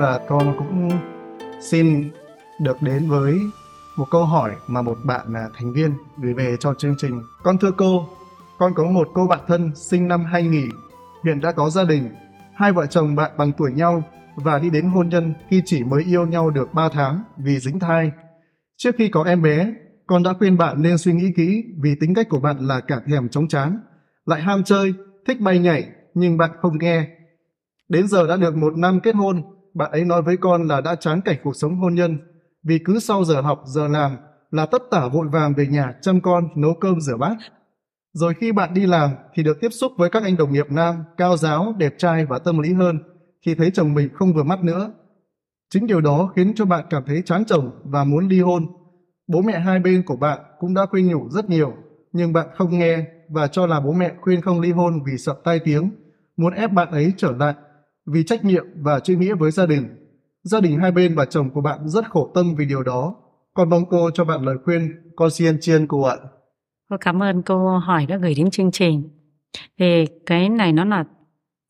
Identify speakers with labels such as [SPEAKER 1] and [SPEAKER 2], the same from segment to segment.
[SPEAKER 1] là con cũng xin được đến với một câu hỏi mà một bạn là thành viên gửi về cho chương trình. Con thưa cô, con có một cô bạn thân sinh năm 2000, hiện đã có gia đình. Hai vợ chồng bạn bằng tuổi nhau và đi đến hôn nhân khi chỉ mới yêu nhau được 3 tháng vì dính thai. Trước khi có em bé, con đã khuyên bạn nên suy nghĩ kỹ vì tính cách của bạn là cả thèm chống chán, lại ham chơi, thích bay nhảy nhưng bạn không nghe. Đến giờ đã được một năm kết hôn, bạn ấy nói với con là đã chán cảnh cuộc sống hôn nhân vì cứ sau giờ học, giờ làm là tất tả vội vàng về nhà chăm con, nấu cơm, rửa bát. Rồi khi bạn đi làm thì được tiếp xúc với các anh đồng nghiệp nam, cao giáo, đẹp trai và tâm lý hơn thì thấy chồng mình không vừa mắt nữa. Chính điều đó khiến cho bạn cảm thấy chán chồng và muốn ly hôn. Bố mẹ hai bên của bạn cũng đã khuyên nhủ rất nhiều, nhưng bạn không nghe và cho là bố mẹ khuyên không ly hôn vì sợ tai tiếng, muốn ép bạn ấy trở lại vì trách nhiệm và chữ nghĩa với gia đình. Gia đình hai bên và chồng của bạn rất khổ tâm vì điều đó. Con mong cô cho bạn lời khuyên, con xin chiên cô ạ.
[SPEAKER 2] Cô cảm ơn cô hỏi đã gửi đến chương trình. Thì cái này nó là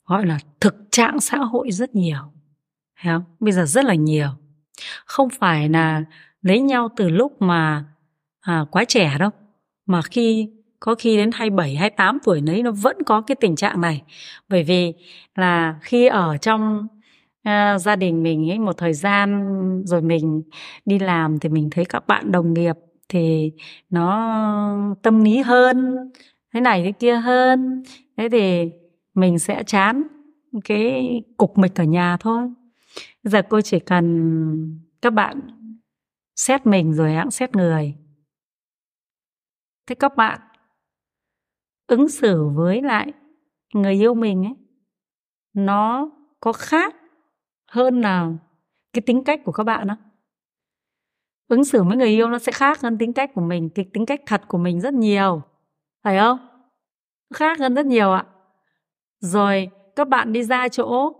[SPEAKER 2] gọi là thực trạng xã hội rất nhiều. Thấy không? Bây giờ rất là nhiều. Không phải là lấy nhau từ lúc mà à, quá trẻ đâu. Mà khi có khi đến 27, 28 tuổi đấy nó vẫn có cái tình trạng này. Bởi vì là khi ở trong uh, gia đình mình ấy một thời gian rồi mình đi làm thì mình thấy các bạn đồng nghiệp thì nó tâm lý hơn, thế này thế kia hơn. Thế thì mình sẽ chán cái cục mịch ở nhà thôi. Giờ cô chỉ cần các bạn xét mình rồi hãng xét người. Thế các bạn ứng xử với lại người yêu mình ấy, nó có khác hơn là cái tính cách của các bạn đó ứng xử với người yêu nó sẽ khác hơn tính cách của mình, cái tính cách thật của mình rất nhiều, phải không? Khác hơn rất nhiều ạ. Rồi các bạn đi ra chỗ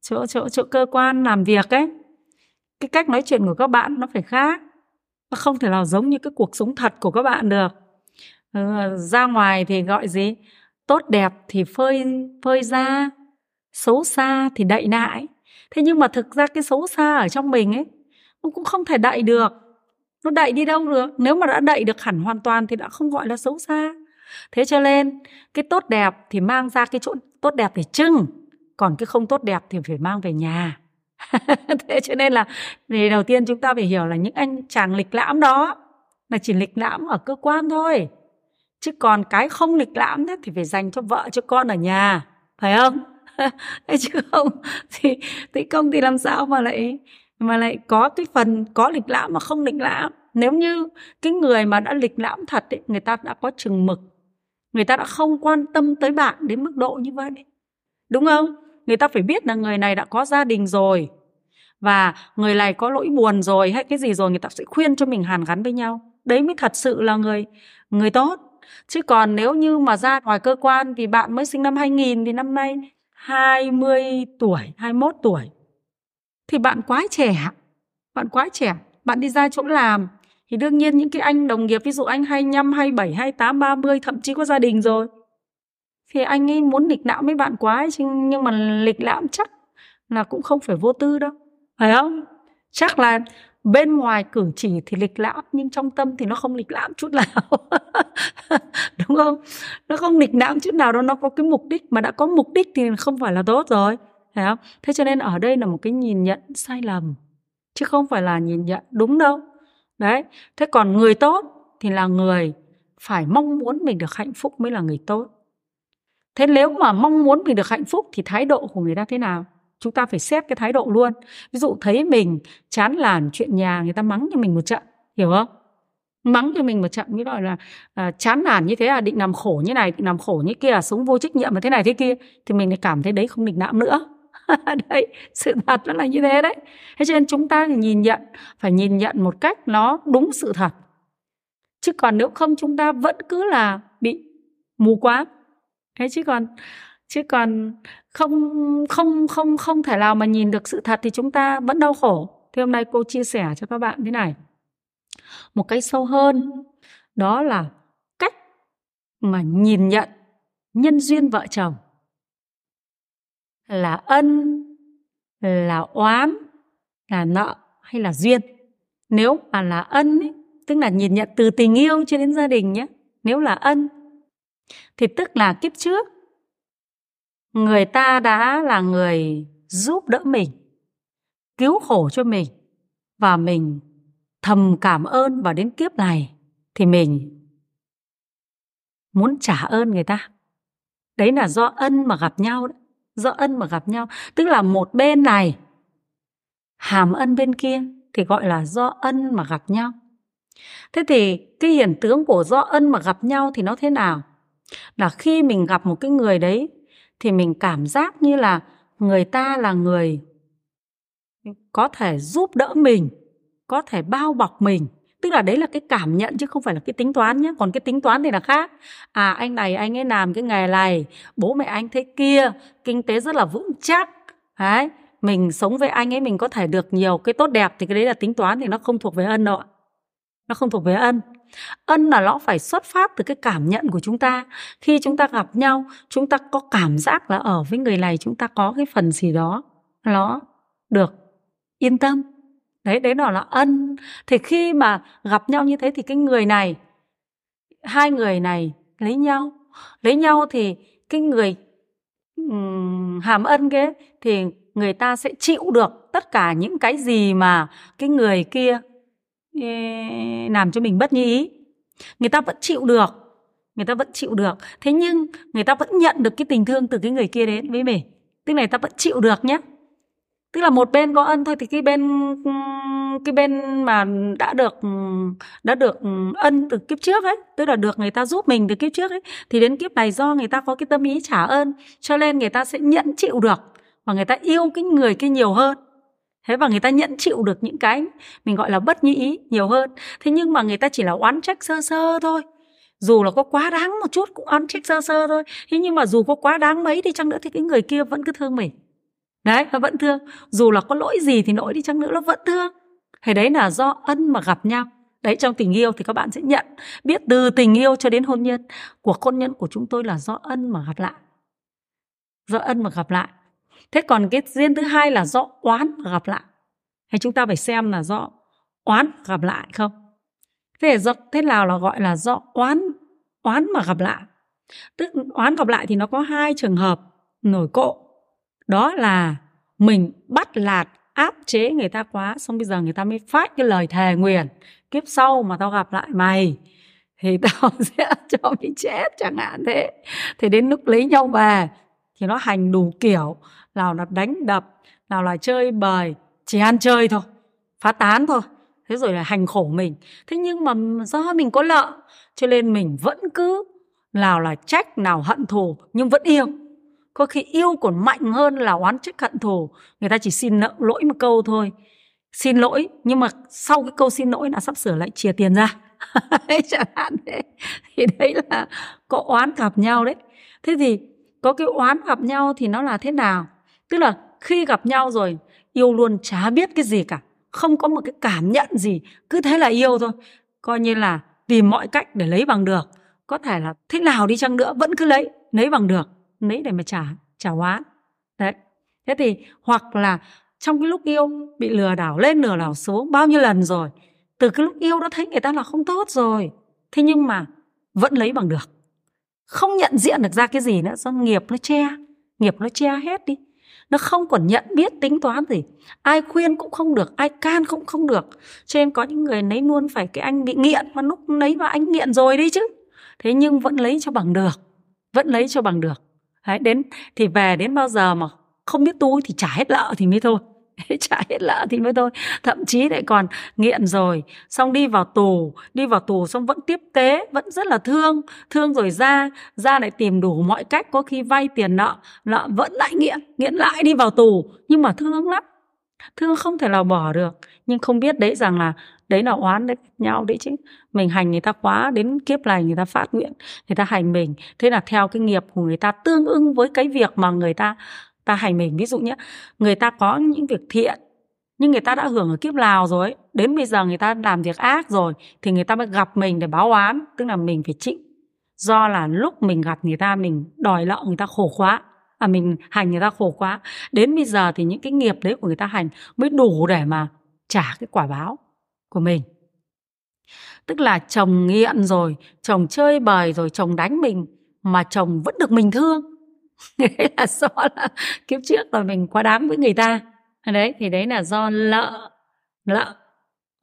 [SPEAKER 2] chỗ chỗ chỗ cơ quan làm việc ấy, cái cách nói chuyện của các bạn nó phải khác, nó không thể nào giống như cái cuộc sống thật của các bạn được ừ, ra ngoài thì gọi gì? Tốt đẹp thì phơi phơi ra xấu xa thì đậy lại. Thế nhưng mà thực ra cái xấu xa ở trong mình ấy nó cũng không thể đậy được. Nó đậy đi đâu được? Nếu mà đã đậy được hẳn hoàn toàn thì đã không gọi là xấu xa. Thế cho nên cái tốt đẹp thì mang ra cái chỗ tốt đẹp để trưng còn cái không tốt đẹp thì phải mang về nhà. Thế cho nên là thì đầu tiên chúng ta phải hiểu là những anh chàng lịch lãm đó là chỉ lịch lãm ở cơ quan thôi chứ còn cái không lịch lãm đó thì phải dành cho vợ cho con ở nhà phải không? Chứ không thì thì công thì làm sao mà lại mà lại có cái phần có lịch lãm mà không lịch lãm. Nếu như cái người mà đã lịch lãm thật ấy, người ta đã có chừng mực người ta đã không quan tâm tới bạn đến mức độ như vậy đúng không? Người ta phải biết là người này đã có gia đình rồi và người này có lỗi buồn rồi hay cái gì rồi người ta sẽ khuyên cho mình hàn gắn với nhau. Đấy mới thật sự là người người tốt chứ còn nếu như mà ra ngoài cơ quan vì bạn mới sinh năm 2000 thì năm nay 20 tuổi, 21 tuổi thì bạn quá trẻ. Bạn quá trẻ, bạn đi ra chỗ làm. Thì đương nhiên những cái anh đồng nghiệp ví dụ anh 25, 27, 28, 30 thậm chí có gia đình rồi. Thì anh ấy muốn lịch lãm với bạn quá ấy, nhưng mà lịch lãm chắc là cũng không phải vô tư đâu. Phải không? Chắc là bên ngoài cử chỉ thì lịch lãm, nhưng trong tâm thì nó không lịch lãm chút nào. Đúng không? Nó không lịch lãm chút nào đâu, nó có cái mục đích. Mà đã có mục đích thì không phải là tốt rồi phải không? Thế cho nên ở đây là một cái nhìn nhận sai lầm, chứ không phải là nhìn nhận đúng đâu. Đấy, thế còn người tốt thì là người phải mong muốn mình được hạnh phúc mới là người tốt. Thế nếu mà mong muốn mình được hạnh phúc thì thái độ của người ta thế nào? Chúng ta phải xét cái thái độ luôn. Ví dụ thấy mình chán làn chuyện nhà người ta mắng cho mình một trận hiểu không? Mắng cho mình một trận như gọi là à, chán nản như thế là định làm khổ như này định làm khổ như kia sống vô trách nhiệm và thế này thế kia thì mình lại cảm thấy đấy không định nạm nữa. Đấy sự thật nó là như thế đấy. Thế cho nên chúng ta phải nhìn nhận phải nhìn nhận một cách nó đúng sự thật. Chứ còn nếu không chúng ta vẫn cứ là bị mù quá thế chứ còn chứ còn không không không không thể nào mà nhìn được sự thật thì chúng ta vẫn đau khổ. Thì hôm nay cô chia sẻ cho các bạn thế này. Một cái sâu hơn đó là cách mà nhìn nhận nhân duyên vợ chồng là ân là oán là nợ hay là duyên. Nếu mà là ân ấy, tức là nhìn nhận từ tình yêu cho đến gia đình nhé nếu là ân thì tức là kiếp trước người ta đã là người giúp đỡ mình, cứu khổ cho mình và mình thầm cảm ơn và đến kiếp này thì mình muốn trả ơn người ta. Đấy là do ân mà gặp nhau đấy do ân mà gặp nhau. Tức là một bên này hàm ân bên kia thì gọi là do ân mà gặp nhau. Thế thì cái hiện tướng của do ân mà gặp nhau thì nó thế nào? Là khi mình gặp một cái người đấy thì mình cảm giác như là người ta là người có thể giúp đỡ mình, có thể bao bọc mình. Tức là đấy là cái cảm nhận chứ không phải là cái tính toán nhé còn cái tính toán thì là khác. À anh này, anh ấy làm cái nghề này, bố mẹ anh thế kia, kinh tế rất là vững chắc. Đấy, mình sống với anh ấy mình có thể được nhiều cái tốt đẹp thì cái đấy là tính toán thì nó không thuộc về ân đâu nó không thuộc về ân ân là nó phải xuất phát từ cái cảm nhận của chúng ta. Khi chúng ta gặp nhau chúng ta có cảm giác là ở với người này chúng ta có cái phần gì đó nó được yên tâm. Đấy đấy đó là ân. Thì khi mà gặp nhau như thế thì cái người này hai người này lấy nhau. Lấy nhau thì cái người um, hàm ân kia thì người ta sẽ chịu được tất cả những cái gì mà cái người kia làm cho mình bất như ý. Người ta vẫn chịu được. Người ta vẫn chịu được. Thế nhưng, người ta vẫn nhận được cái tình thương từ cái người kia đến với mình. Tức là người ta vẫn chịu được nhé tức là một bên có ân thôi thì cái bên cái bên mà đã được đã được ân từ kiếp trước ấy, tức là được người ta giúp mình từ kiếp trước ấy, thì đến kiếp này do người ta có cái tâm ý trả ơn, cho nên người ta sẽ nhận chịu được và người ta yêu cái người kia nhiều hơn thế và người ta nhận chịu được những cái mình gọi là bất như ý nhiều hơn. Thế nhưng mà người ta chỉ là oán trách sơ sơ thôi. Dù là có quá đáng một chút cũng oán trách sơ sơ thôi. Thế nhưng mà dù có quá đáng mấy đi chăng nữa thì cái người kia vẫn cứ thương mình. Đấy, nó vẫn thương. Dù là có lỗi gì thì lỗi đi chăng nữa nó vẫn thương. Thì đấy là do ân mà gặp nhau. Đấy, trong tình yêu thì các bạn sẽ nhận. Biết từ tình yêu cho đến hôn nhân. Cuộc hôn nhân của chúng tôi là do ân mà gặp lại. Do ân mà gặp lại thế còn cái duyên thứ hai là do oán gặp lại. Hay chúng ta phải xem là do oán gặp lại không? Thế do, thế nào là gọi là do oán oán mà gặp lại? Tức oán gặp lại thì nó có hai trường hợp nổi cộ đó là mình bắt lạt, áp chế người ta quá, xong bây giờ người ta mới phát cái lời thề nguyền kiếp sau mà tao gặp lại mày, thì tao sẽ cho mày chết chẳng hạn thế. Thì đến lúc lấy nhau về, thì nó hành đủ kiểu nào là đánh đập, nào là chơi bời, chỉ ăn chơi thôi, phá tán thôi. Thế rồi là hành khổ mình. Thế nhưng mà do mình có lợ cho nên mình vẫn cứ nào là trách, nào hận thù, nhưng vẫn yêu. Có khi yêu còn mạnh hơn là oán trách hận thù. Người ta chỉ xin nợ lỗi một câu thôi. Xin lỗi, nhưng mà sau cái câu xin lỗi là sắp sửa lại chia tiền ra. Chẳng hạn thế. Thì đấy là có oán gặp nhau đấy. Thế thì có cái oán gặp nhau thì nó là thế nào? Tức là khi gặp nhau rồi, yêu luôn chả biết cái gì cả, không có một cái cảm nhận gì, cứ thế là yêu thôi. Coi như là tìm mọi cách để lấy bằng được. Có thể là thế nào đi chăng nữa vẫn cứ lấy lấy bằng được, lấy để mà trả trả hóa. đấy. Thế thì hoặc là trong cái lúc yêu bị lừa đảo lên, lừa đảo xuống bao nhiêu lần rồi, từ cái lúc yêu đã thấy người ta là không tốt rồi, thế nhưng mà vẫn lấy bằng được. Không nhận diện được ra cái gì nữa do nghiệp nó che, nghiệp nó che hết đi nó không còn nhận biết tính toán gì. Ai khuyên cũng không được ai can cũng không được. Cho nên có những người lấy luôn phải cái anh bị nghiện mà lúc lấy mà anh nghiện rồi đi chứ. Thế nhưng vẫn lấy cho bằng được vẫn lấy cho bằng được. Đấy, đến thì về đến bao giờ mà không biết tu thì trả hết lợ thì mới thôi. trả hết lợ thì mới thôi. Thậm chí lại còn nghiện rồi, xong đi vào tù, đi vào tù xong vẫn tiếp tế, vẫn rất là thương thương rồi ra ra lại tìm đủ mọi cách, có khi vay tiền nợ nợ vẫn lại nghiện nghiện lại đi vào tù. Nhưng mà thương lắm, thương không thể nào bỏ được. Nhưng không biết đấy rằng là đấy là oán đấy nhau đấy chứ. Mình hành người ta quá, đến kiếp này người ta phát nguyện, người ta hành mình. Thế là theo cái nghiệp của người ta, tương ứng với cái việc mà người ta ta hành mình. Ví dụ nhé người ta có những việc thiện, nhưng người ta đã hưởng ở kiếp lào rồi đến bây giờ người ta làm việc ác rồi, thì người ta mới gặp mình để báo oán, tức là mình phải chịu do là lúc mình gặp người ta, mình đòi nợ người ta khổ quá à mình hành người ta khổ quá. Đến bây giờ thì những cái nghiệp đấy của người ta hành mới đủ để mà trả cái quả báo của mình. Tức là chồng nghiện rồi, chồng chơi bời rồi, chồng đánh mình, mà chồng vẫn được mình thương. đấy là do là kiếp trước rồi mình quá đáng với người ta. Đấy, thì đấy là do nợ nợ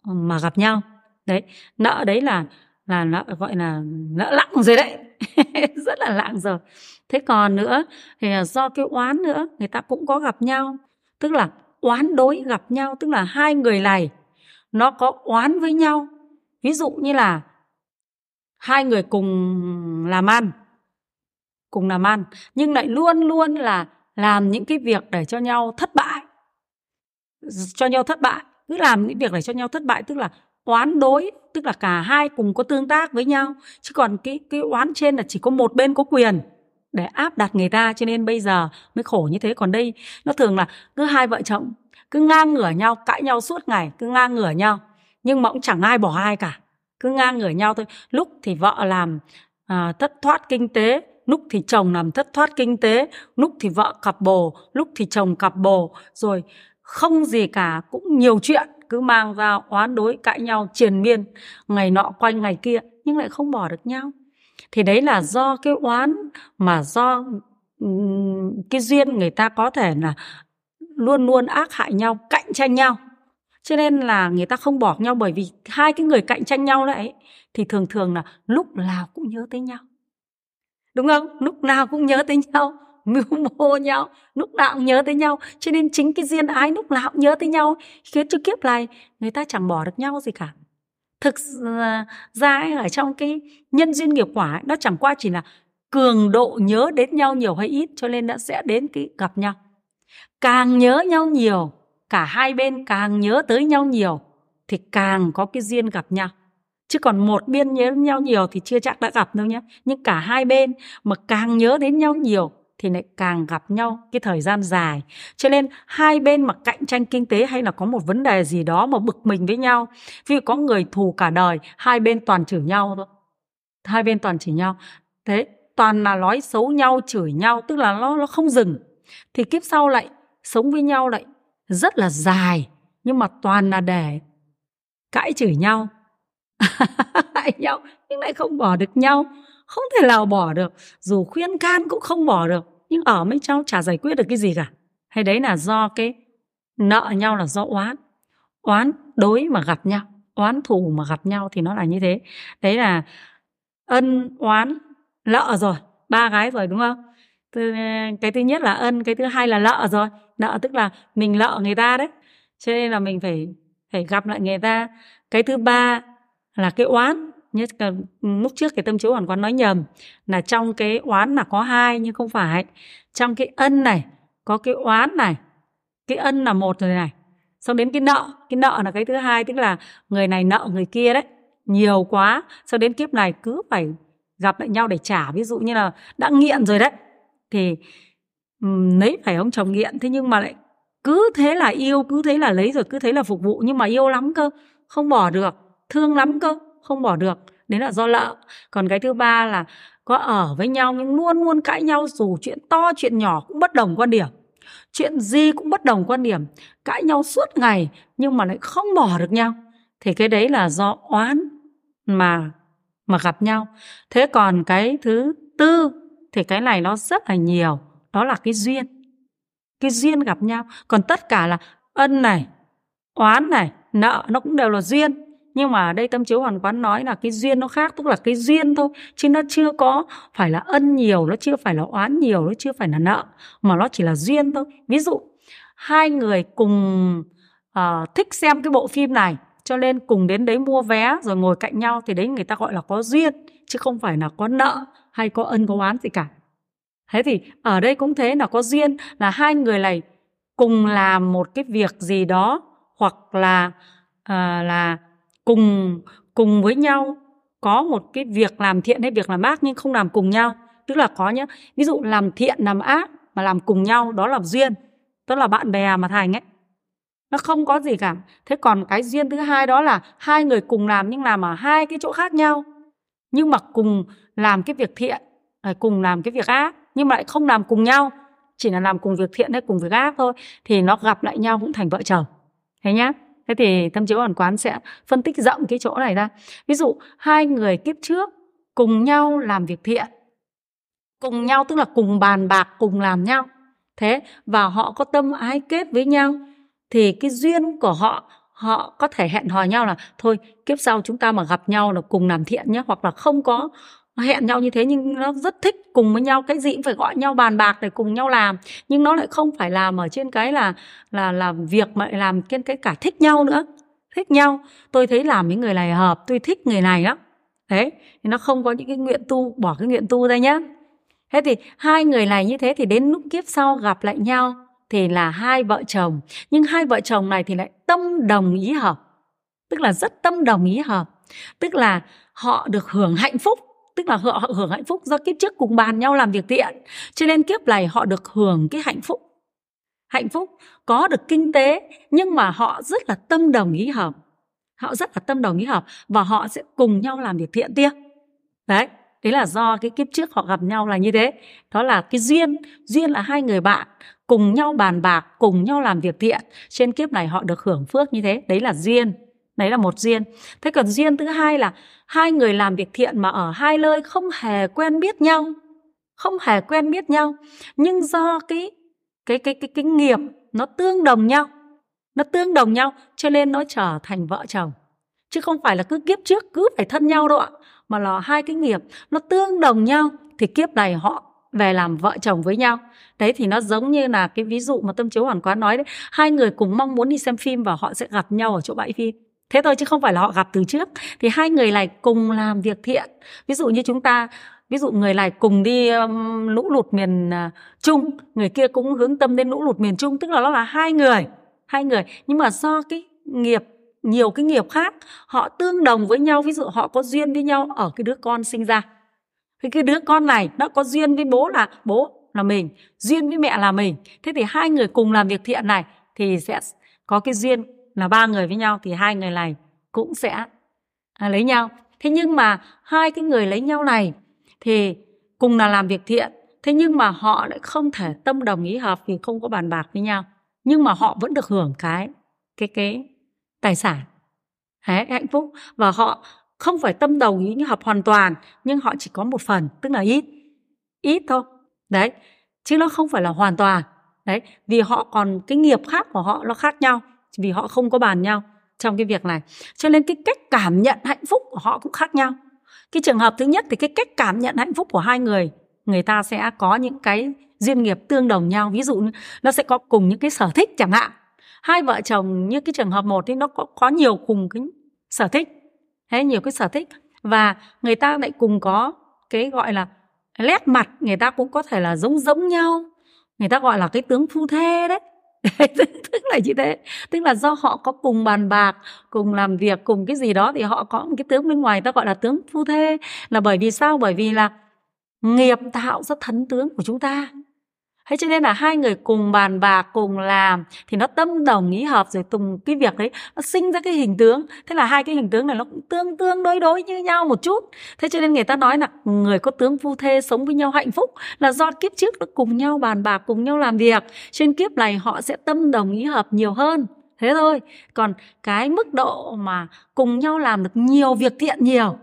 [SPEAKER 2] mà gặp nhau. Đấy, nợ đấy là là nợ, gọi là nợ lặng rồi đấy. Rất là lặng rồi. Thế còn nữa, thì là do cái oán nữa, người ta cũng có gặp nhau. Tức là oán đối gặp nhau, tức là hai người này, nó có oán với nhau. Ví dụ như là hai người cùng làm ăn cùng làm ăn nhưng lại luôn luôn là làm những cái việc để cho nhau thất bại. Cho nhau thất bại. Cứ làm những việc để cho nhau thất bại tức là oán đối tức là cả hai cùng có tương tác với nhau. Chứ còn cái cái oán trên là chỉ có một bên có quyền để áp đặt người ta cho nên bây giờ mới khổ như thế. Còn đây nó thường là cứ hai vợ chồng cứ ngang ngửa nhau cãi nhau suốt ngày cứ ngang ngửa nhau nhưng mà cũng chẳng ai bỏ ai cả. Cứ ngang ngửa nhau thôi. Lúc thì vợ làm à, thất thoát kinh tế lúc thì chồng làm thất thoát kinh tế, lúc thì vợ cặp bồ, lúc thì chồng cặp bồ. Rồi không gì cả, cũng nhiều chuyện, cứ mang ra oán đối cãi nhau, triền miên, ngày nọ quanh ngày kia, nhưng lại không bỏ được nhau. Thì đấy là do cái oán mà do cái duyên người ta có thể là luôn luôn ác hại nhau, cạnh tranh nhau. Cho nên là người ta không bỏ nhau bởi vì hai cái người cạnh tranh nhau đấy, thì thường thường là lúc nào cũng nhớ tới nhau đúng không? Lúc nào cũng nhớ tới nhau mưu mô nhau lúc nào cũng nhớ tới nhau. Cho nên chính cái duyên ái lúc nào cũng nhớ tới nhau. Khiến cho kiếp này người ta chẳng bỏ được nhau gì cả. Thực ờ, ra ấy, ở trong cái nhân duyên nghiệp quả ấy, nó chẳng qua chỉ là cường độ nhớ đến nhau nhiều hay ít cho nên đã sẽ đến cái gặp nhau. Càng nhớ nhau nhiều cả hai bên càng nhớ tới nhau nhiều thì càng có cái duyên gặp nhau chứ còn một bên nhớ nhau nhiều thì chưa chắc đã gặp đâu nhé. Nhưng cả hai bên mà càng nhớ đến nhau nhiều thì lại càng gặp nhau cái thời gian dài. Cho nên hai bên mà cạnh tranh kinh tế hay là có một vấn đề gì đó mà bực mình với nhau vì có người thù cả đời, hai bên toàn chửi nhau thôi. Hai bên toàn chửi nhau. Thế toàn là nói xấu nhau, chửi nhau, tức là nó nó không dừng. Thì kiếp sau lại sống với nhau lại rất là dài, nhưng mà toàn là để cãi chửi nhau. nhau, nhưng lại không bỏ được nhau. Không thể nào bỏ được, dù khuyên can cũng không bỏ được. Nhưng ở mấy cháu chả giải quyết được cái gì cả. Hay đấy là do cái nợ nhau là do oán. Oán đối mà gặp nhau, oán thù mà gặp nhau thì nó là như thế. Đấy là ân, oán, lợ rồi. Ba gái rồi, đúng không? Cái thứ nhất là ân, cái thứ hai là lợ rồi. Nợ tức là mình nợ người ta đấy. Cho nên là mình phải phải gặp lại người ta. Cái thứ ba là cái oán. Nhất lúc trước cái tâm chiếu hoàn quán nói nhầm là trong cái oán là có hai nhưng không phải. Trong cái ân này, có cái oán này, cái ân là một rồi này. Xong đến cái nợ cái nợ là cái thứ hai, tức là người này nợ người kia đấy, nhiều quá. Sau đến kiếp này cứ phải gặp lại nhau để trả. Ví dụ như là đã nghiện rồi đấy, thì lấy phải ông chồng nghiện. Thế nhưng mà lại cứ thế là yêu, cứ thế là lấy rồi, cứ thế là phục vụ. Nhưng mà yêu lắm cơ, không bỏ được thương lắm cơ, không bỏ được. Đấy là do lợ. Còn cái thứ ba là có ở với nhau nhưng luôn luôn cãi nhau, dù chuyện to, chuyện nhỏ cũng bất đồng quan điểm. Chuyện gì cũng bất đồng quan điểm. Cãi nhau suốt ngày nhưng mà lại không bỏ được nhau. Thì cái đấy là do oán mà mà gặp nhau. Thế còn cái thứ tư thì cái này nó rất là nhiều. Đó là cái duyên. Cái duyên gặp nhau. Còn tất cả là ân này, oán này, nợ nó cũng đều là duyên nhưng mà ở đây tâm chiếu hoàn quán nói là cái duyên nó khác tức là cái duyên thôi chứ nó chưa có phải là ân nhiều nó chưa phải là oán nhiều nó chưa phải là nợ mà nó chỉ là duyên thôi. Ví dụ hai người cùng uh, thích xem cái bộ phim này cho nên cùng đến đấy mua vé rồi ngồi cạnh nhau thì đấy người ta gọi là có duyên chứ không phải là có nợ hay có ân có oán gì cả. Thế thì ở đây cũng thế là có duyên là hai người này cùng làm một cái việc gì đó hoặc là uh, là cùng cùng với nhau. Có một cái việc làm thiện hay việc làm ác nhưng không làm cùng nhau. Tức là có nhá, ví dụ làm thiện, làm ác mà làm cùng nhau, đó là duyên, tức là bạn bè mà thành ấy. Nó không có gì cả. Thế còn cái duyên thứ hai đó là hai người cùng làm nhưng làm ở hai cái chỗ khác nhau. Nhưng mà cùng làm cái việc thiện cùng làm cái việc ác, nhưng mà lại không làm cùng nhau. Chỉ là làm cùng việc thiện hay cùng việc ác thôi, thì nó gặp lại nhau cũng thành vợ chồng. Thế nhá thế thì tâm chiếu hoàn quán sẽ phân tích rộng cái chỗ này ra. Ví dụ, hai người kiếp trước cùng nhau làm việc thiện, cùng nhau, tức là cùng bàn bạc, cùng làm nhau. Thế, và họ có tâm ái kết với nhau, thì cái duyên của họ họ có thể hẹn hò nhau là, thôi, kiếp sau chúng ta mà gặp nhau là cùng làm thiện nhé hoặc là không có hẹn nhau như thế nhưng nó rất thích cùng với nhau. Cái gì cũng phải gọi nhau, bàn bạc để cùng nhau làm. Nhưng nó lại không phải làm ở trên cái là là làm việc mà lại làm trên cái cả thích nhau nữa. Thích nhau. Tôi thấy làm với người này hợp, tôi thích người này lắm. Thế thì nó không có những cái nguyện tu, bỏ cái nguyện tu ra nhé thế thì hai người này như thế thì đến lúc kiếp sau gặp lại nhau thì là hai vợ chồng. Nhưng hai vợ chồng này thì lại tâm đồng ý hợp. Tức là rất tâm đồng ý hợp. Tức là họ được hưởng hạnh phúc tức là họ hưởng hạnh phúc do kiếp trước cùng bàn nhau làm việc thiện. Cho nên kiếp này họ được hưởng cái hạnh phúc. Hạnh phúc có được kinh tế, nhưng mà họ rất là tâm đồng ý hợp. Họ rất là tâm đồng ý hợp và họ sẽ cùng nhau làm việc thiện tiếp. Đấy đấy là do cái kiếp trước họ gặp nhau là như thế. Đó là cái duyên duyên là hai người bạn, cùng nhau bàn bạc, cùng nhau làm việc thiện. Trên kiếp này họ được hưởng phước như thế. Đấy là duyên đấy là một duyên thế còn duyên thứ hai là hai người làm việc thiện mà ở hai nơi không hề quen biết nhau, không hề quen biết nhau, nhưng do cái cái cái cái cái nghiệp nó tương đồng nhau, nó tương đồng nhau cho nên nó trở thành vợ chồng. Chứ không phải là cứ kiếp trước cứ phải thân nhau đâu ạ, mà là hai cái nghiệp nó tương đồng nhau thì kiếp này họ về làm vợ chồng với nhau. Đấy thì nó giống như là cái ví dụ mà tâm chiếu hoàn quán nói đấy, hai người cùng mong muốn đi xem phim và họ sẽ gặp nhau ở chỗ bãi phim thế thôi chứ không phải là họ gặp từ trước. Thì hai người này cùng làm việc thiện. Ví dụ như chúng ta ví dụ người này cùng đi um, lũ lụt miền uh, trung người kia cũng hướng tâm đến lũ lụt miền trung tức là nó là hai người hai người. Nhưng mà do cái nghiệp nhiều cái nghiệp khác họ tương đồng với nhau. Ví dụ họ có duyên với nhau ở cái đứa con sinh ra. Thì cái đứa con này nó có duyên với bố là bố là mình duyên với mẹ là mình. Thế thì hai người cùng làm việc thiện này thì sẽ có cái duyên là ba người với nhau thì hai người này cũng sẽ à, lấy nhau. Thế nhưng mà hai cái người lấy nhau này thì cùng là làm việc thiện thế nhưng mà họ lại không thể tâm đồng ý hợp vì không có bàn bạc với nhau. Nhưng mà họ vẫn được hưởng cái cái cái tài sản. Đấy, hạnh phúc. Và họ không phải tâm đồng ý hợp hoàn toàn nhưng họ chỉ có một phần tức là ít ít thôi. Đấy chứ nó không phải là hoàn toàn. Đấy vì họ còn cái nghiệp khác của họ nó khác nhau vì họ không có bàn nhau trong cái việc này. Cho nên cái cách cảm nhận hạnh phúc của họ cũng khác nhau. Cái trường hợp thứ nhất thì cái cách cảm nhận hạnh phúc của hai người người ta sẽ có những cái duyên nghiệp tương đồng nhau. Ví dụ nó sẽ có cùng những cái sở thích chẳng hạn. Hai vợ chồng như cái trường hợp một thì nó có có nhiều cùng cái sở thích, thế nhiều cái sở thích. Và người ta lại cùng có cái gọi là nét mặt, người ta cũng có thể là giống giống nhau. Người ta gọi là cái tướng phu thê đấy tức là như thế. Tức là do họ có cùng bàn bạc, cùng làm việc, cùng cái gì đó thì họ có một cái tướng bên ngoài ta gọi là tướng phu thê. Là bởi vì sao? Bởi vì là nghiệp tạo ra thần tướng của chúng ta. Thế cho nên là hai người cùng bàn bạc, cùng làm thì nó tâm đồng ý hợp rồi cùng cái việc đấy nó sinh ra cái hình tướng. Thế là hai cái hình tướng này nó cũng tương tương đối đối như nhau một chút. Thế cho nên người ta nói là người có tướng phu thê sống với nhau hạnh phúc là do kiếp trước nó cùng nhau bàn bạc, cùng nhau làm việc. Trên kiếp này họ sẽ tâm đồng ý hợp nhiều hơn. Thế thôi. Còn cái mức độ mà cùng nhau làm được nhiều việc thiện nhiều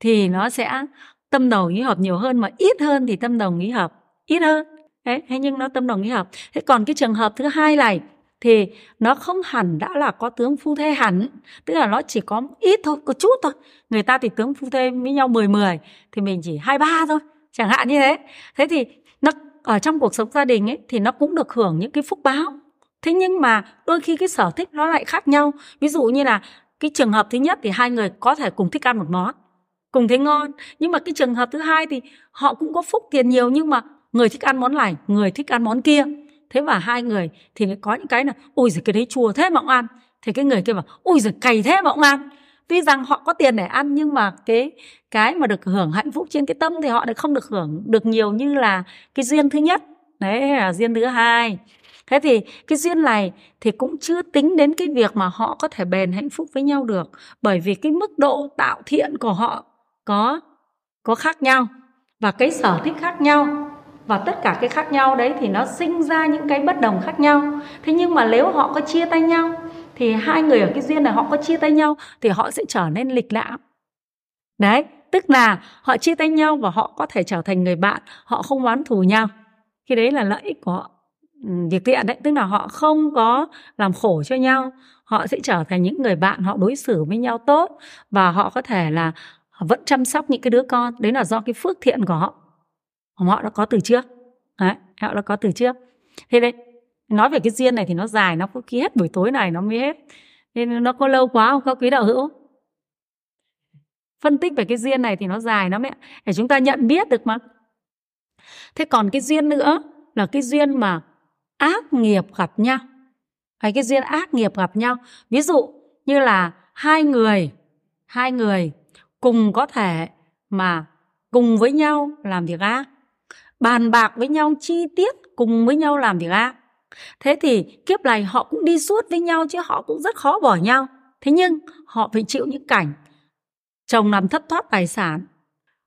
[SPEAKER 2] thì nó sẽ tâm đồng ý hợp nhiều hơn mà ít hơn thì tâm đồng ý hợp ít hơn đấy thế nhưng nó tâm đồng ý hợp. Thế còn cái trường hợp thứ hai này thì nó không hẳn đã là có tướng phu thê hẳn. Tức là nó chỉ có ít thôi, có chút thôi. Người ta thì tướng phu thê với nhau 10 10 thì mình chỉ hai ba thôi, chẳng hạn như thế. Thế thì nó, ở trong cuộc sống gia đình ấy thì nó cũng được hưởng những cái phúc báo. Thế nhưng mà đôi khi cái sở thích nó lại khác nhau. Ví dụ như là cái trường hợp thứ nhất thì hai người có thể cùng thích ăn một món, cùng thấy ngon. Nhưng mà cái trường hợp thứ hai thì họ cũng có phúc tiền nhiều nhưng mà người thích ăn món này, người thích ăn món kia. Thế và hai người thì có những cái là ui giời, cái đấy chua thế mà ông ăn. Thì cái người kia bảo ui giời cày thế mà ông ăn. Tuy rằng họ có tiền để ăn nhưng mà cái cái mà được hưởng hạnh phúc trên cái tâm thì họ lại không được hưởng được nhiều như là cái duyên thứ nhất. Đấy là duyên thứ hai. Thế thì cái duyên này thì cũng chưa tính đến cái việc mà họ có thể bền hạnh phúc với nhau được. Bởi vì cái mức độ tạo thiện của họ có có khác nhau và cái sở thích khác nhau và tất cả cái khác nhau đấy thì nó sinh ra những cái bất đồng khác nhau. Thế nhưng mà nếu họ có chia tay nhau, thì hai người ở cái duyên này họ có chia tay nhau, thì họ sẽ trở nên lịch lãm. Đấy, tức là họ chia tay nhau và họ có thể trở thành người bạn, họ không oán thù nhau. Khi đấy là lợi ích của họ việc thiện đấy. Tức là họ không có làm khổ cho nhau, họ sẽ trở thành những người bạn, họ đối xử với nhau tốt và họ có thể là vẫn chăm sóc những cái đứa con. Đấy là do cái phước thiện của họ họ đã có từ trước. Đấy, họ đã có từ trước. Thế đấy, nói về cái duyên này thì nó dài nó có khi hết buổi tối này nó mới hết. Nên nó có lâu quá không các quý đạo hữu? Phân tích về cái duyên này thì nó dài lắm mẹ để chúng ta nhận biết được mà. Thế còn cái duyên nữa là cái duyên mà ác nghiệp gặp nhau. Hay cái duyên ác nghiệp gặp nhau. Ví dụ như là hai người hai người cùng có thể mà cùng với nhau làm việc ác bàn bạc với nhau, chi tiết cùng với nhau làm việc ác thế thì kiếp này họ cũng đi suốt với nhau chứ họ cũng rất khó bỏ nhau. Thế nhưng họ phải chịu những cảnh chồng làm thất thoát tài sản,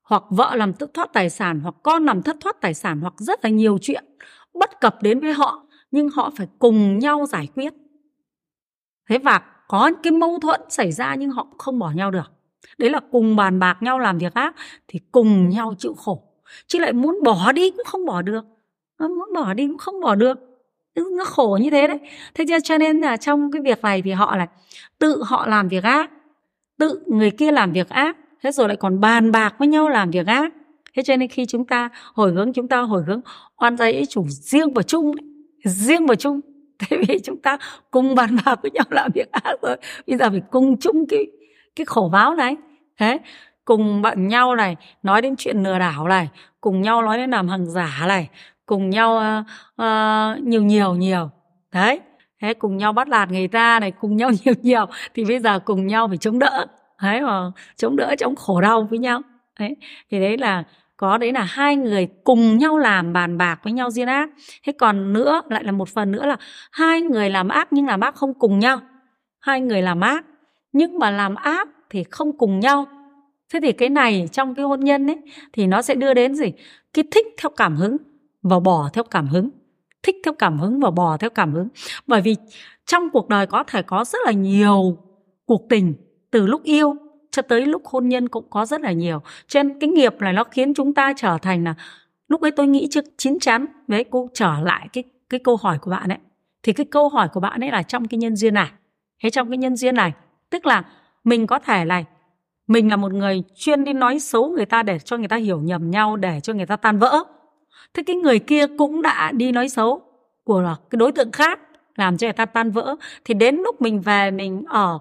[SPEAKER 2] hoặc vợ làm thất thoát tài sản, hoặc con làm thất thoát tài sản, hoặc rất là nhiều chuyện bất cập đến với họ, nhưng họ phải cùng nhau giải quyết. Thế và có cái mâu thuẫn xảy ra nhưng họ không bỏ nhau được. Đấy là cùng bàn bạc nhau làm việc ác thì cùng nhau chịu khổ chứ lại muốn bỏ đi cũng không bỏ được. Muốn bỏ đi cũng không bỏ được. Nó khổ như thế đấy. Thế cho nên là trong cái việc này thì họ là tự họ làm việc ác, tự người kia làm việc ác, thế rồi lại còn bàn bạc với nhau làm việc ác. Thế cho nên khi chúng ta hồi hướng, chúng ta hồi hướng oan gia ý chủ riêng và chung riêng và chung. Tại vì chúng ta cùng bàn bạc với nhau làm việc ác rồi, bây giờ phải cùng chung cái cái khổ báo này. Thế cùng bận nhau này nói đến chuyện lừa đảo này cùng nhau nói đến làm hàng giả này cùng nhau uh, uh, nhiều nhiều nhiều. Đấy thế cùng nhau bắt lạt người ta này cùng nhau nhiều nhiều thì bây giờ cùng nhau phải chống đỡ. Đấy mà chống đỡ chống khổ đau với nhau. Đấy thì đấy là có đấy là hai người cùng nhau làm bàn bạc với nhau riêng ác. Thế còn nữa lại là một phần nữa là hai người làm ác nhưng làm ác không cùng nhau. Hai người làm ác nhưng mà làm ác thì không cùng nhau thế thì cái này trong cái hôn nhân ấy, thì nó sẽ đưa đến gì? Cái thích theo cảm hứng và bỏ theo cảm hứng. Thích theo cảm hứng và bỏ theo cảm hứng. Bởi vì trong cuộc đời có thể có rất là nhiều cuộc tình, từ lúc yêu cho tới lúc hôn nhân cũng có rất là nhiều. Trên cái nghiệp này nó khiến chúng ta trở thành là, lúc ấy tôi nghĩ trước chín chắn, với cô trở lại cái cái câu hỏi của bạn ấy. Thì cái câu hỏi của bạn ấy là trong cái nhân duyên này. Hay trong cái nhân duyên này, tức là mình có thể này mình là một người chuyên đi nói xấu người ta để cho người ta hiểu nhầm nhau để cho người ta tan vỡ. Thế cái người kia cũng đã đi nói xấu của cái đối tượng khác làm cho người ta tan vỡ. Thì đến lúc mình về mình ở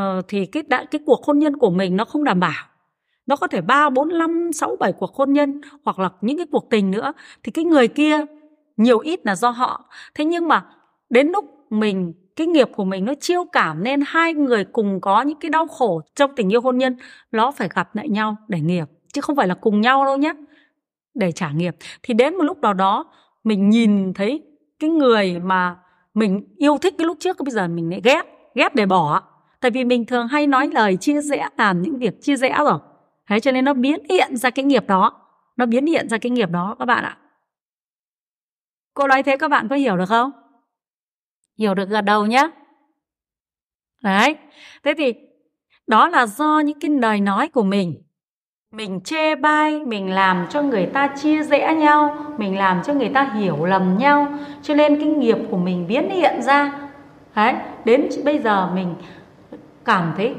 [SPEAKER 2] uh, thì cái đã, cái cuộc hôn nhân của mình nó không đảm bảo. Nó có thể ba bốn năm sáu bảy cuộc hôn nhân hoặc là những cái cuộc tình nữa. Thì cái người kia nhiều ít là do họ. Thế nhưng mà đến lúc mình cái nghiệp của mình nó chiêu cảm nên hai người cùng có những cái đau khổ trong tình yêu hôn nhân, nó phải gặp lại nhau để nghiệp, chứ không phải là cùng nhau đâu nhé để trả nghiệp. Thì đến một lúc nào đó, mình nhìn thấy cái người mà mình yêu thích cái lúc trước, bây giờ mình lại ghét ghét để bỏ. Tại vì mình thường hay nói lời chia rẽ, làm những việc chia rẽ rồi. Thế cho nên nó biến hiện ra cái nghiệp đó, nó biến hiện ra cái nghiệp đó, các bạn ạ. Cô nói thế các bạn có hiểu được không? Hiểu được gật đầu nhé đấy, thế thì đó là do những cái lời nói của mình. Mình chê bai, mình làm cho người ta chia rẽ nhau, mình làm cho người ta hiểu lầm nhau. Cho nên cái nghiệp của mình biến hiện ra. Đấy, đến bây giờ mình cảm thấy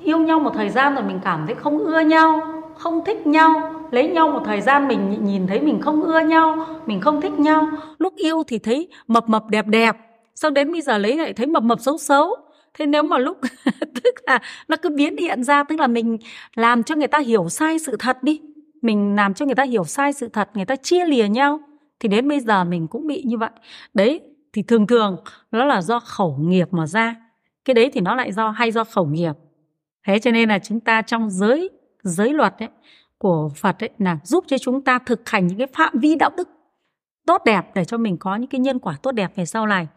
[SPEAKER 2] yêu nhau một thời gian rồi mình cảm thấy không ưa nhau, không thích nhau. Lấy nhau một thời gian mình nhìn thấy mình không ưa nhau, mình không thích nhau. Lúc yêu thì thấy mập mập, đẹp đẹp sau đến bây giờ lấy lại thấy mập mập xấu xấu? Thế nếu mà lúc tức là nó cứ biến hiện ra tức là mình làm cho người ta hiểu sai sự thật đi. Mình làm cho người ta hiểu sai sự thật người ta chia lìa nhau thì đến bây giờ mình cũng bị như vậy. Đấy thì thường thường nó là do khẩu nghiệp mà ra. Cái đấy thì nó lại do hay do khẩu nghiệp. Thế cho nên là chúng ta trong giới giới luật ấy, của Phật ấy là giúp cho chúng ta thực hành những cái phạm vi đạo đức tốt đẹp để cho mình có những cái nhân quả tốt đẹp về sau này.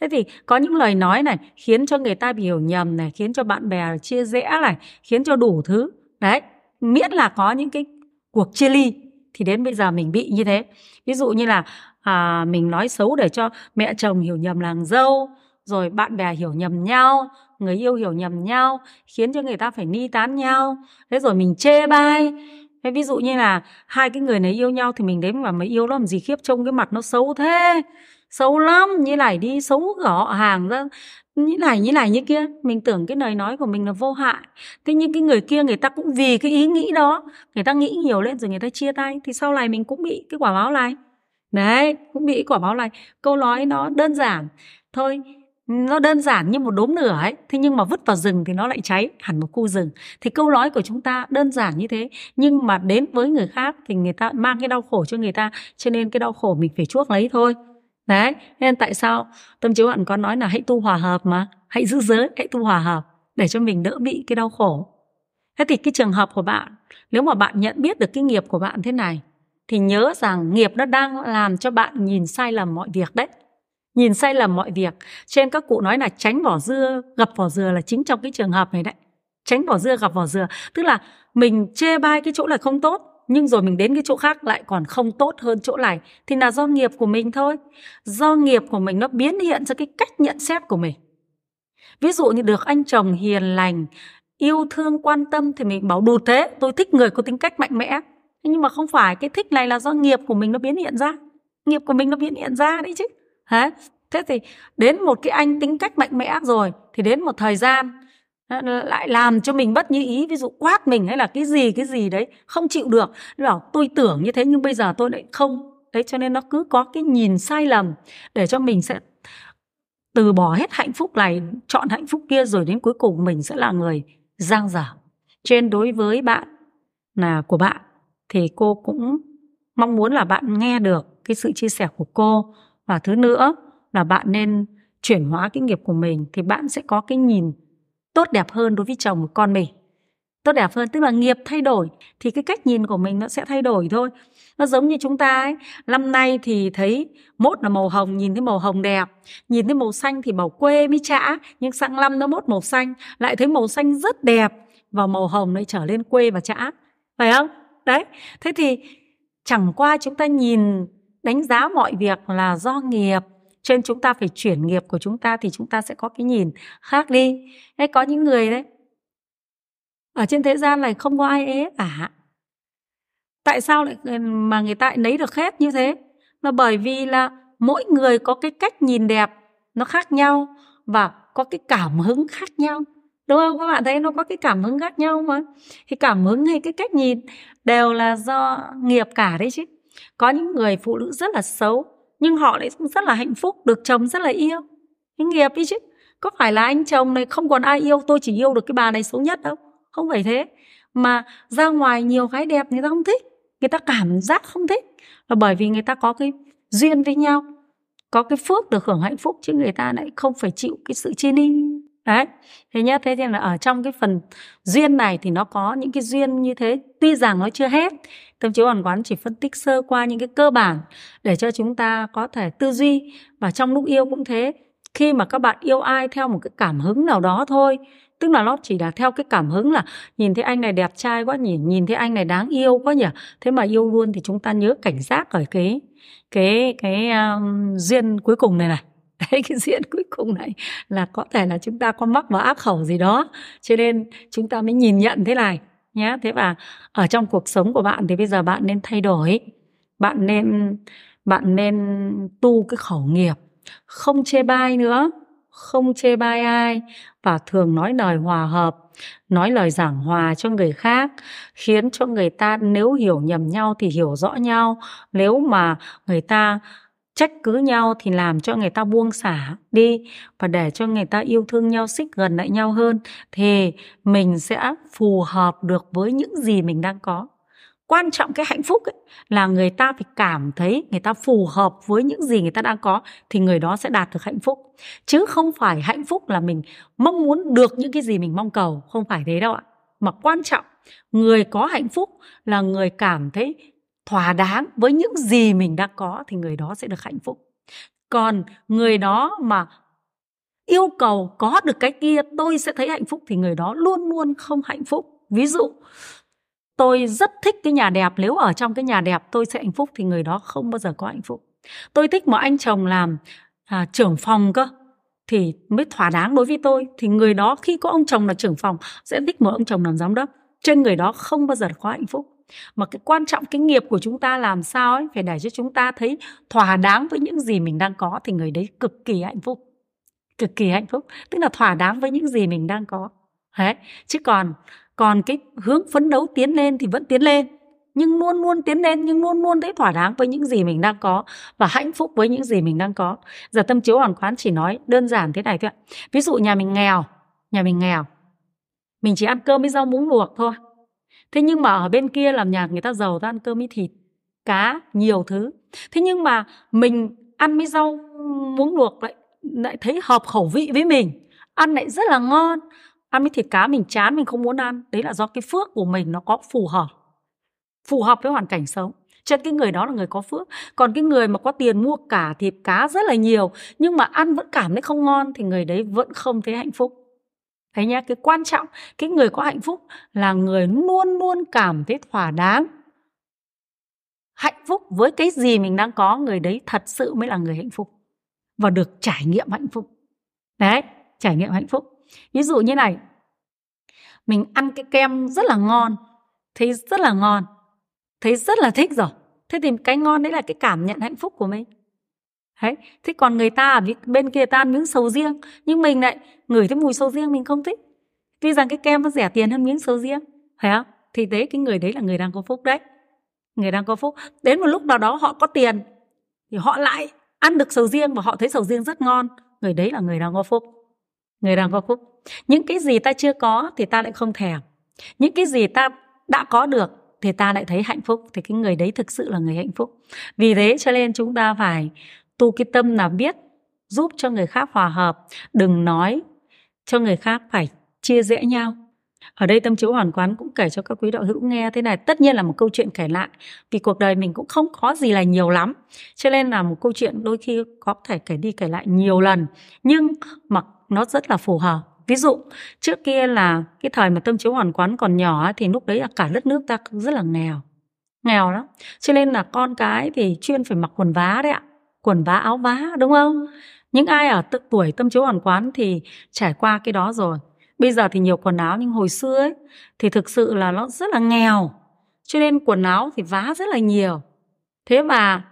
[SPEAKER 2] Thế thì có những lời nói này khiến cho người ta bị hiểu nhầm này, khiến cho bạn bè chia rẽ này, khiến cho đủ thứ. Đấy, miễn là có những cái cuộc chia ly thì đến bây giờ mình bị như thế ví dụ như là à, mình nói xấu để cho mẹ chồng hiểu nhầm làng dâu rồi bạn bè hiểu nhầm nhau người yêu hiểu nhầm nhau khiến cho người ta phải ni tán nhau thế rồi mình chê bai thế ví dụ như là hai cái người này yêu nhau thì mình đến mà mới yêu nó làm gì khiếp, trông cái mặt nó xấu thế. Xấu lắm, như này đi, xấu cả họ hàng ra, như này như này, như kia. Mình tưởng cái lời nói của mình là vô hại. Thế nhưng cái người kia, người ta cũng vì cái ý nghĩ đó, người ta nghĩ nhiều lên rồi người ta chia tay. Thì sau này mình cũng bị cái quả báo này. Đấy, cũng bị quả báo này. Câu nói nó đơn giản. Thôi nó đơn giản như một đốm lửa ấy, thế nhưng mà vứt vào rừng thì nó lại cháy hẳn một khu rừng. Thì câu nói của chúng ta đơn giản như thế, nhưng mà đến với người khác thì người ta mang cái đau khổ cho người ta, cho nên cái đau khổ mình phải chuốc lấy thôi. Đấy, nên tại sao? Tâm chiếu bạn có nói là hãy tu hòa hợp mà, hãy giữ giới, hãy tu hòa hợp để cho mình đỡ bị cái đau khổ. Thế thì cái trường hợp của bạn, nếu mà bạn nhận biết được cái nghiệp của bạn thế này, thì nhớ rằng nghiệp nó đang làm cho bạn nhìn sai lầm mọi việc đấy nhìn sai lầm mọi việc. Trên các cụ nói là tránh vỏ dưa gặp vỏ dừa là chính trong cái trường hợp này đấy. Tránh vỏ dưa gặp vỏ dừa. Tức là mình chê bai cái chỗ là không tốt, nhưng rồi mình đến cái chỗ khác lại còn không tốt hơn chỗ này, thì là do nghiệp của mình thôi. Do nghiệp của mình nó biến hiện ra cái cách nhận xét của mình. Ví dụ như được anh chồng hiền lành, yêu thương, quan tâm thì mình bảo, đủ thế, tôi thích người có tính cách mạnh mẽ. Nhưng mà không phải, cái thích này là do nghiệp của mình nó biến hiện ra. Nghiệp của mình nó biến hiện ra đấy chứ. Đấy. thế thì đến một cái anh tính cách mạnh mẽ rồi, thì đến một thời gian lại làm cho mình bất như ý, ví dụ quát mình hay là cái gì cái gì đấy, không chịu được. Bảo, tôi tưởng như thế nhưng bây giờ tôi lại không. Đấy, cho nên nó cứ có cái nhìn sai lầm để cho mình sẽ từ bỏ hết hạnh phúc này, chọn hạnh phúc kia rồi đến cuối cùng mình sẽ là người giang dở. Trên đối với bạn là của bạn thì cô cũng mong muốn là bạn nghe được cái sự chia sẻ của cô và thứ nữa là bạn nên chuyển hóa cái nghiệp của mình thì bạn sẽ có cái nhìn tốt đẹp hơn đối với chồng của con mình. Tốt đẹp hơn, tức là nghiệp thay đổi thì cái cách nhìn của mình nó sẽ thay đổi thôi. Nó giống như chúng ta ấy, năm nay thì thấy mốt là màu hồng, nhìn thấy màu hồng đẹp, nhìn thấy màu xanh thì bảo quê mới chả, nhưng sang năm nó mốt màu xanh, lại thấy màu xanh rất đẹp và màu hồng lại trở lên quê và chả. Phải không? Đấy, thế thì chẳng qua chúng ta nhìn đánh giá mọi việc là do nghiệp. Trên chúng ta phải chuyển nghiệp của chúng ta thì chúng ta sẽ có cái nhìn khác đi. Hay có những người đấy, ở trên thế gian này không có ai ế cả. Tại sao lại ừ, mà người ta lại lấy được hết như thế? Là bởi vì là mỗi người có cái cách nhìn đẹp, nó khác nhau và có cái cảm hứng khác nhau. Đúng không? Các bạn thấy nó có cái cảm hứng khác nhau mà. Thì cảm hứng hay cái cách nhìn đều là do nghiệp cả đấy chứ có những người phụ nữ rất là xấu, nhưng họ lại rất là hạnh phúc, được chồng rất là yêu. Cái nghiệp đi chứ. Có phải là anh chồng này không còn ai yêu, tôi chỉ yêu được cái bà này xấu nhất đâu. Không phải thế. Mà ra ngoài nhiều gái đẹp người ta không thích, người ta cảm giác không thích, là bởi vì người ta có cái duyên với nhau, có cái phước được hưởng hạnh phúc chứ người ta lại không phải chịu cái sự chia ly đấy thế nhá thế thì là ở trong cái phần duyên này thì nó có những cái duyên như thế. Tuy rằng nó chưa hết tâm chiếu hoàn quán chỉ phân tích sơ qua những cái cơ bản để cho chúng ta có thể tư duy. Và trong lúc yêu cũng thế khi mà các bạn yêu ai theo một cái cảm hứng nào đó thôi tức là nó chỉ là theo cái cảm hứng là nhìn thấy anh này đẹp trai quá nhỉ nhìn thấy anh này đáng yêu quá nhỉ thế mà yêu luôn thì chúng ta nhớ cảnh giác ở cái cái cái um, duyên cuối cùng này này. đấy, cái diễn cuối cùng này là có thể là chúng ta có mắc vào ác khẩu gì đó. Cho nên chúng ta mới nhìn nhận thế này nhé thế và ở trong cuộc sống của bạn thì bây giờ bạn nên thay đổi. Bạn nên bạn nên tu cái khẩu nghiệp. Không chê bai nữa. Không chê bai ai. Và thường nói lời hòa hợp, nói lời giảng hòa cho người khác, khiến cho người ta nếu hiểu nhầm nhau thì hiểu rõ nhau. Nếu mà người ta trách cứ nhau thì làm cho người ta buông xả đi và để cho người ta yêu thương nhau xích gần lại nhau hơn thì mình sẽ phù hợp được với những gì mình đang có. Quan trọng cái hạnh phúc ấy, là người ta phải cảm thấy người ta phù hợp với những gì người ta đang có thì người đó sẽ đạt được hạnh phúc. Chứ không phải hạnh phúc là mình mong muốn được những cái gì mình mong cầu không phải thế đâu ạ. Mà quan trọng người có hạnh phúc là người cảm thấy thỏa đáng với những gì mình đã có thì người đó sẽ được hạnh phúc. Còn người đó mà yêu cầu có được cái kia tôi sẽ thấy hạnh phúc thì người đó luôn luôn không hạnh phúc. Ví dụ tôi rất thích cái nhà đẹp nếu ở trong cái nhà đẹp tôi sẽ hạnh phúc thì người đó không bao giờ có hạnh phúc. Tôi thích một anh chồng làm à, trưởng phòng cơ thì mới thỏa đáng đối với tôi. Thì người đó khi có ông chồng là trưởng phòng sẽ thích một ông chồng làm giám đốc. Trên người đó không bao giờ có hạnh phúc mà cái quan trọng, cái nghiệp của chúng ta làm sao ấy, phải để cho chúng ta thấy thỏa đáng với những gì mình đang có, thì người đấy cực kỳ hạnh phúc. Cực kỳ hạnh phúc, tức là thỏa đáng với những gì mình đang có. Đấy, chứ còn còn cái hướng phấn đấu tiến lên thì vẫn tiến lên. Nhưng luôn luôn tiến lên, nhưng luôn luôn thấy thỏa đáng với những gì mình đang có và hạnh phúc với những gì mình đang có. Giờ tâm chiếu hoàn quán chỉ nói đơn giản thế này thôi ạ. Ví dụ nhà mình nghèo, nhà mình nghèo, mình chỉ ăn cơm với rau muống luộc thôi thế nhưng mà ở bên kia làm nhà người ta giàu ta ăn cơm với thịt, cá, nhiều thứ. Thế nhưng mà mình ăn với rau muống luộc lại lại thấy hợp khẩu vị với mình. Ăn lại rất là ngon. Ăn với thịt cá mình chán, mình không muốn ăn. Đấy là do cái phước của mình nó có phù hợp phù hợp với hoàn cảnh sống. Cho cái người đó là người có phước. Còn cái người mà có tiền mua cả thịt cá rất là nhiều, nhưng mà ăn vẫn cảm thấy không ngon thì người đấy vẫn không thấy hạnh phúc thấy nhá, cái quan trọng, cái người có hạnh phúc là người luôn luôn cảm thấy thỏa đáng. Hạnh phúc với cái gì mình đang có, người đấy thật sự mới là người hạnh phúc và được trải nghiệm hạnh phúc. Đấy, trải nghiệm hạnh phúc. Ví dụ như này, mình ăn cái kem rất là ngon, thấy rất là ngon, thấy rất là thích rồi. Thế thì cái ngon đấy là cái cảm nhận hạnh phúc của mình. Đấy, thế còn người ta ở bên kia ta ăn miếng sầu riêng, nhưng mình lại ngửi thấy mùi sầu riêng mình không thích. Tuy rằng cái kem nó rẻ tiền hơn miếng sầu riêng, phải không? Thì đấy, cái người đấy là người đang có phúc đấy. Người đang có phúc. Đến một lúc nào đó họ có tiền, thì họ lại ăn được sầu riêng và họ thấy sầu riêng rất ngon. Người đấy là người đang có phúc. Người đang có phúc. Những cái gì ta chưa có thì ta lại không thèm. Những cái gì ta đã có được thì ta lại thấy hạnh phúc. Thì cái người đấy thực sự là người hạnh phúc. Vì thế cho nên chúng ta phải tu cái tâm là biết giúp cho người khác hòa hợp. Đừng nói cho người khác phải chia rẽ nhau. Ở đây tâm chiếu hoàn quán cũng kể cho các quý đạo hữu nghe thế này. Tất nhiên là một câu chuyện kể lại, vì cuộc đời mình cũng không có gì là nhiều lắm. Cho nên là một câu chuyện đôi khi có thể kể đi kể lại nhiều lần, nhưng mà nó rất là phù hợp. Ví dụ, trước kia là cái thời mà tâm chiếu hoàn quán còn nhỏ thì lúc đấy là cả đất nước ta rất là nghèo. Nghèo lắm. Cho nên là con cái thì chuyên phải mặc quần vá đấy ạ. Quần vá, áo vá, đúng không? Những ai ở tự tuổi tâm chiếu hoàn quán thì trải qua cái đó rồi. Bây giờ thì nhiều quần áo nhưng hồi xưa ấy, thì thực sự là nó rất là nghèo. Cho nên quần áo thì vá rất là nhiều. Thế mà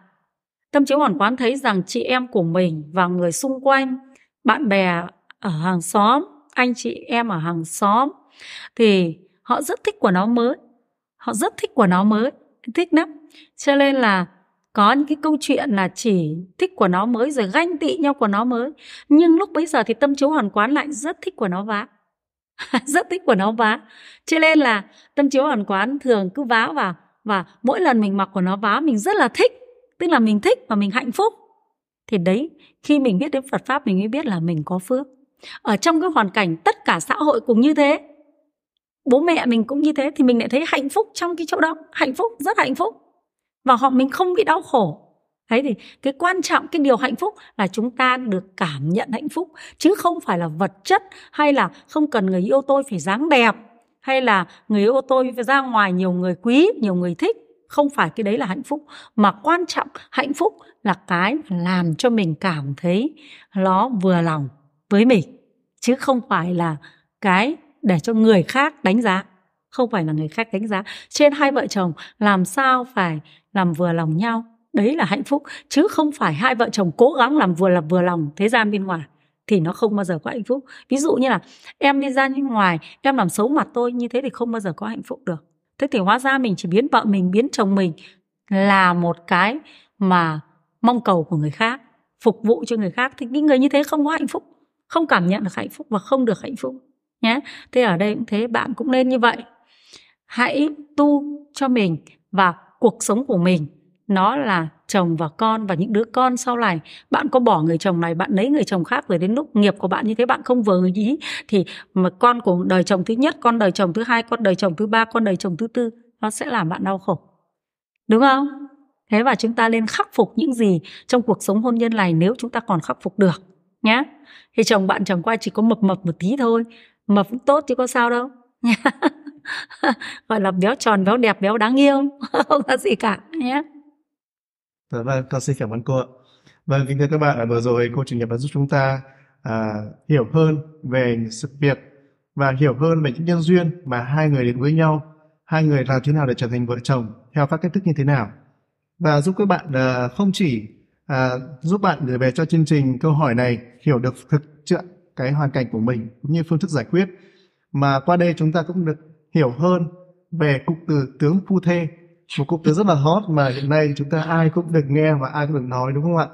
[SPEAKER 2] tâm chiếu hoàn quán thấy rằng chị em của mình và người xung quanh, bạn bè ở hàng xóm, anh chị em ở hàng xóm thì họ rất thích quần áo mới. Họ rất thích quần áo mới, thích lắm. Cho nên là có những cái câu chuyện là chỉ thích của nó mới rồi ganh tị nhau của nó mới. Nhưng lúc bấy giờ thì tâm chiếu hoàn quán lại rất thích của nó vá. Rất thích của nó vá. Cho nên là tâm chiếu hoàn quán thường cứ vá vào và mỗi lần mình mặc của nó vá, mình rất là thích. Tức là mình thích và mình hạnh phúc. Thì đấy, khi mình biết đến Phật pháp, mình mới biết là mình có phước. Ở trong cái hoàn cảnh tất cả xã hội cũng như thế. Bố mẹ mình cũng như thế thì mình lại thấy hạnh phúc trong cái chỗ đó. Hạnh phúc, rất hạnh phúc và họ mình không bị đau khổ. Thế thì cái quan trọng cái điều hạnh phúc là chúng ta được cảm nhận hạnh phúc chứ không phải là vật chất hay là không cần người yêu tôi phải dáng đẹp hay là người yêu tôi phải ra ngoài nhiều người quý, nhiều người thích. Không phải cái đấy là hạnh phúc. Mà quan trọng hạnh phúc là cái làm cho mình cảm thấy nó vừa lòng với mình chứ không phải là cái để cho người khác đánh giá. Không phải là người khác đánh giá. Trên hai vợ chồng làm sao phải làm vừa lòng nhau. Đấy là hạnh phúc, chứ không phải hai vợ chồng cố gắng làm vừa là vừa lòng thế gian bên ngoài thì nó không bao giờ có hạnh phúc. Ví dụ như là em đi ra bên ngoài, em làm xấu mặt tôi, như thế thì không bao giờ có hạnh phúc được. Thế thì hóa ra mình chỉ biến vợ mình, biến chồng mình là một cái mà mong cầu của người khác, phục vụ cho người khác. Thì những người như thế không có hạnh phúc, không cảm nhận được hạnh phúc và không được hạnh phúc nhé. Thế ở đây cũng thế, bạn cũng nên như vậy. Hãy tu cho mình và cuộc sống của mình. Nó là chồng và con và những đứa con sau này. Bạn có bỏ người chồng này, bạn lấy người chồng khác rồi đến lúc nghiệp của bạn như thế, bạn không vừa người ý. Thì mà con của đời chồng thứ nhất, con đời chồng thứ hai, con đời chồng thứ ba, con đời chồng thứ tư, nó sẽ làm bạn đau khổ. Đúng không? Thế và chúng ta nên khắc phục những gì trong cuộc sống hôn nhân này nếu chúng ta còn khắc phục được nhé thì chồng bạn chẳng qua chỉ có mập mập một tí thôi, mập cũng tốt chứ có sao đâu gọi là béo tròn béo đẹp béo đáng yêu không có gì cả nhé
[SPEAKER 1] Dạ vâng, con xin cảm ơn cô ạ. Vâng, kính thưa các bạn, vừa rồi cô chủ nhiệm đã giúp chúng ta à, hiểu hơn về sự việc và hiểu hơn về những nhân duyên mà hai người đến với nhau, hai người làm thế nào để trở thành vợ chồng, theo các cách thức như thế nào. Và giúp các bạn à, không chỉ à, giúp bạn gửi về cho chương trình câu hỏi này hiểu được thực trạng cái hoàn cảnh của mình cũng như phương thức giải quyết, mà qua đây chúng ta cũng được hiểu hơn về cụm từ tướng phu thê. Một cụm từ rất là hot mà hiện nay chúng ta ai cũng được nghe và ai cũng được nói, đúng không ạ?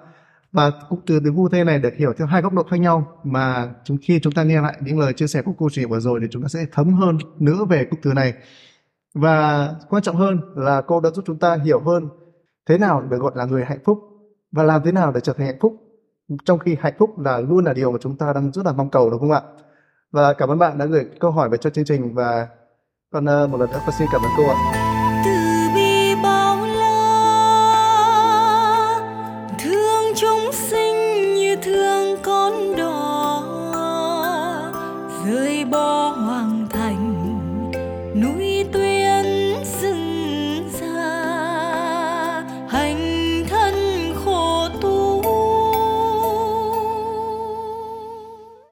[SPEAKER 1] Và cụm từ tướng phu thê này được hiểu theo hai góc độ khác nhau, mà chúng, khi chúng ta nghe lại những lời chia sẻ của cô chị vừa rồi thì chúng ta sẽ thấm hơn nữa về cụm từ này. Và quan trọng hơn là cô đã giúp chúng ta hiểu hơn thế nào được gọi là người hạnh phúc và làm thế nào để trở thành hạnh phúc, trong khi hạnh phúc là luôn là điều mà chúng ta đang rất là mong cầu, đúng không ạ? Và cảm ơn bạn đã gửi câu hỏi về cho chương trình và còn uh, một lần nữa con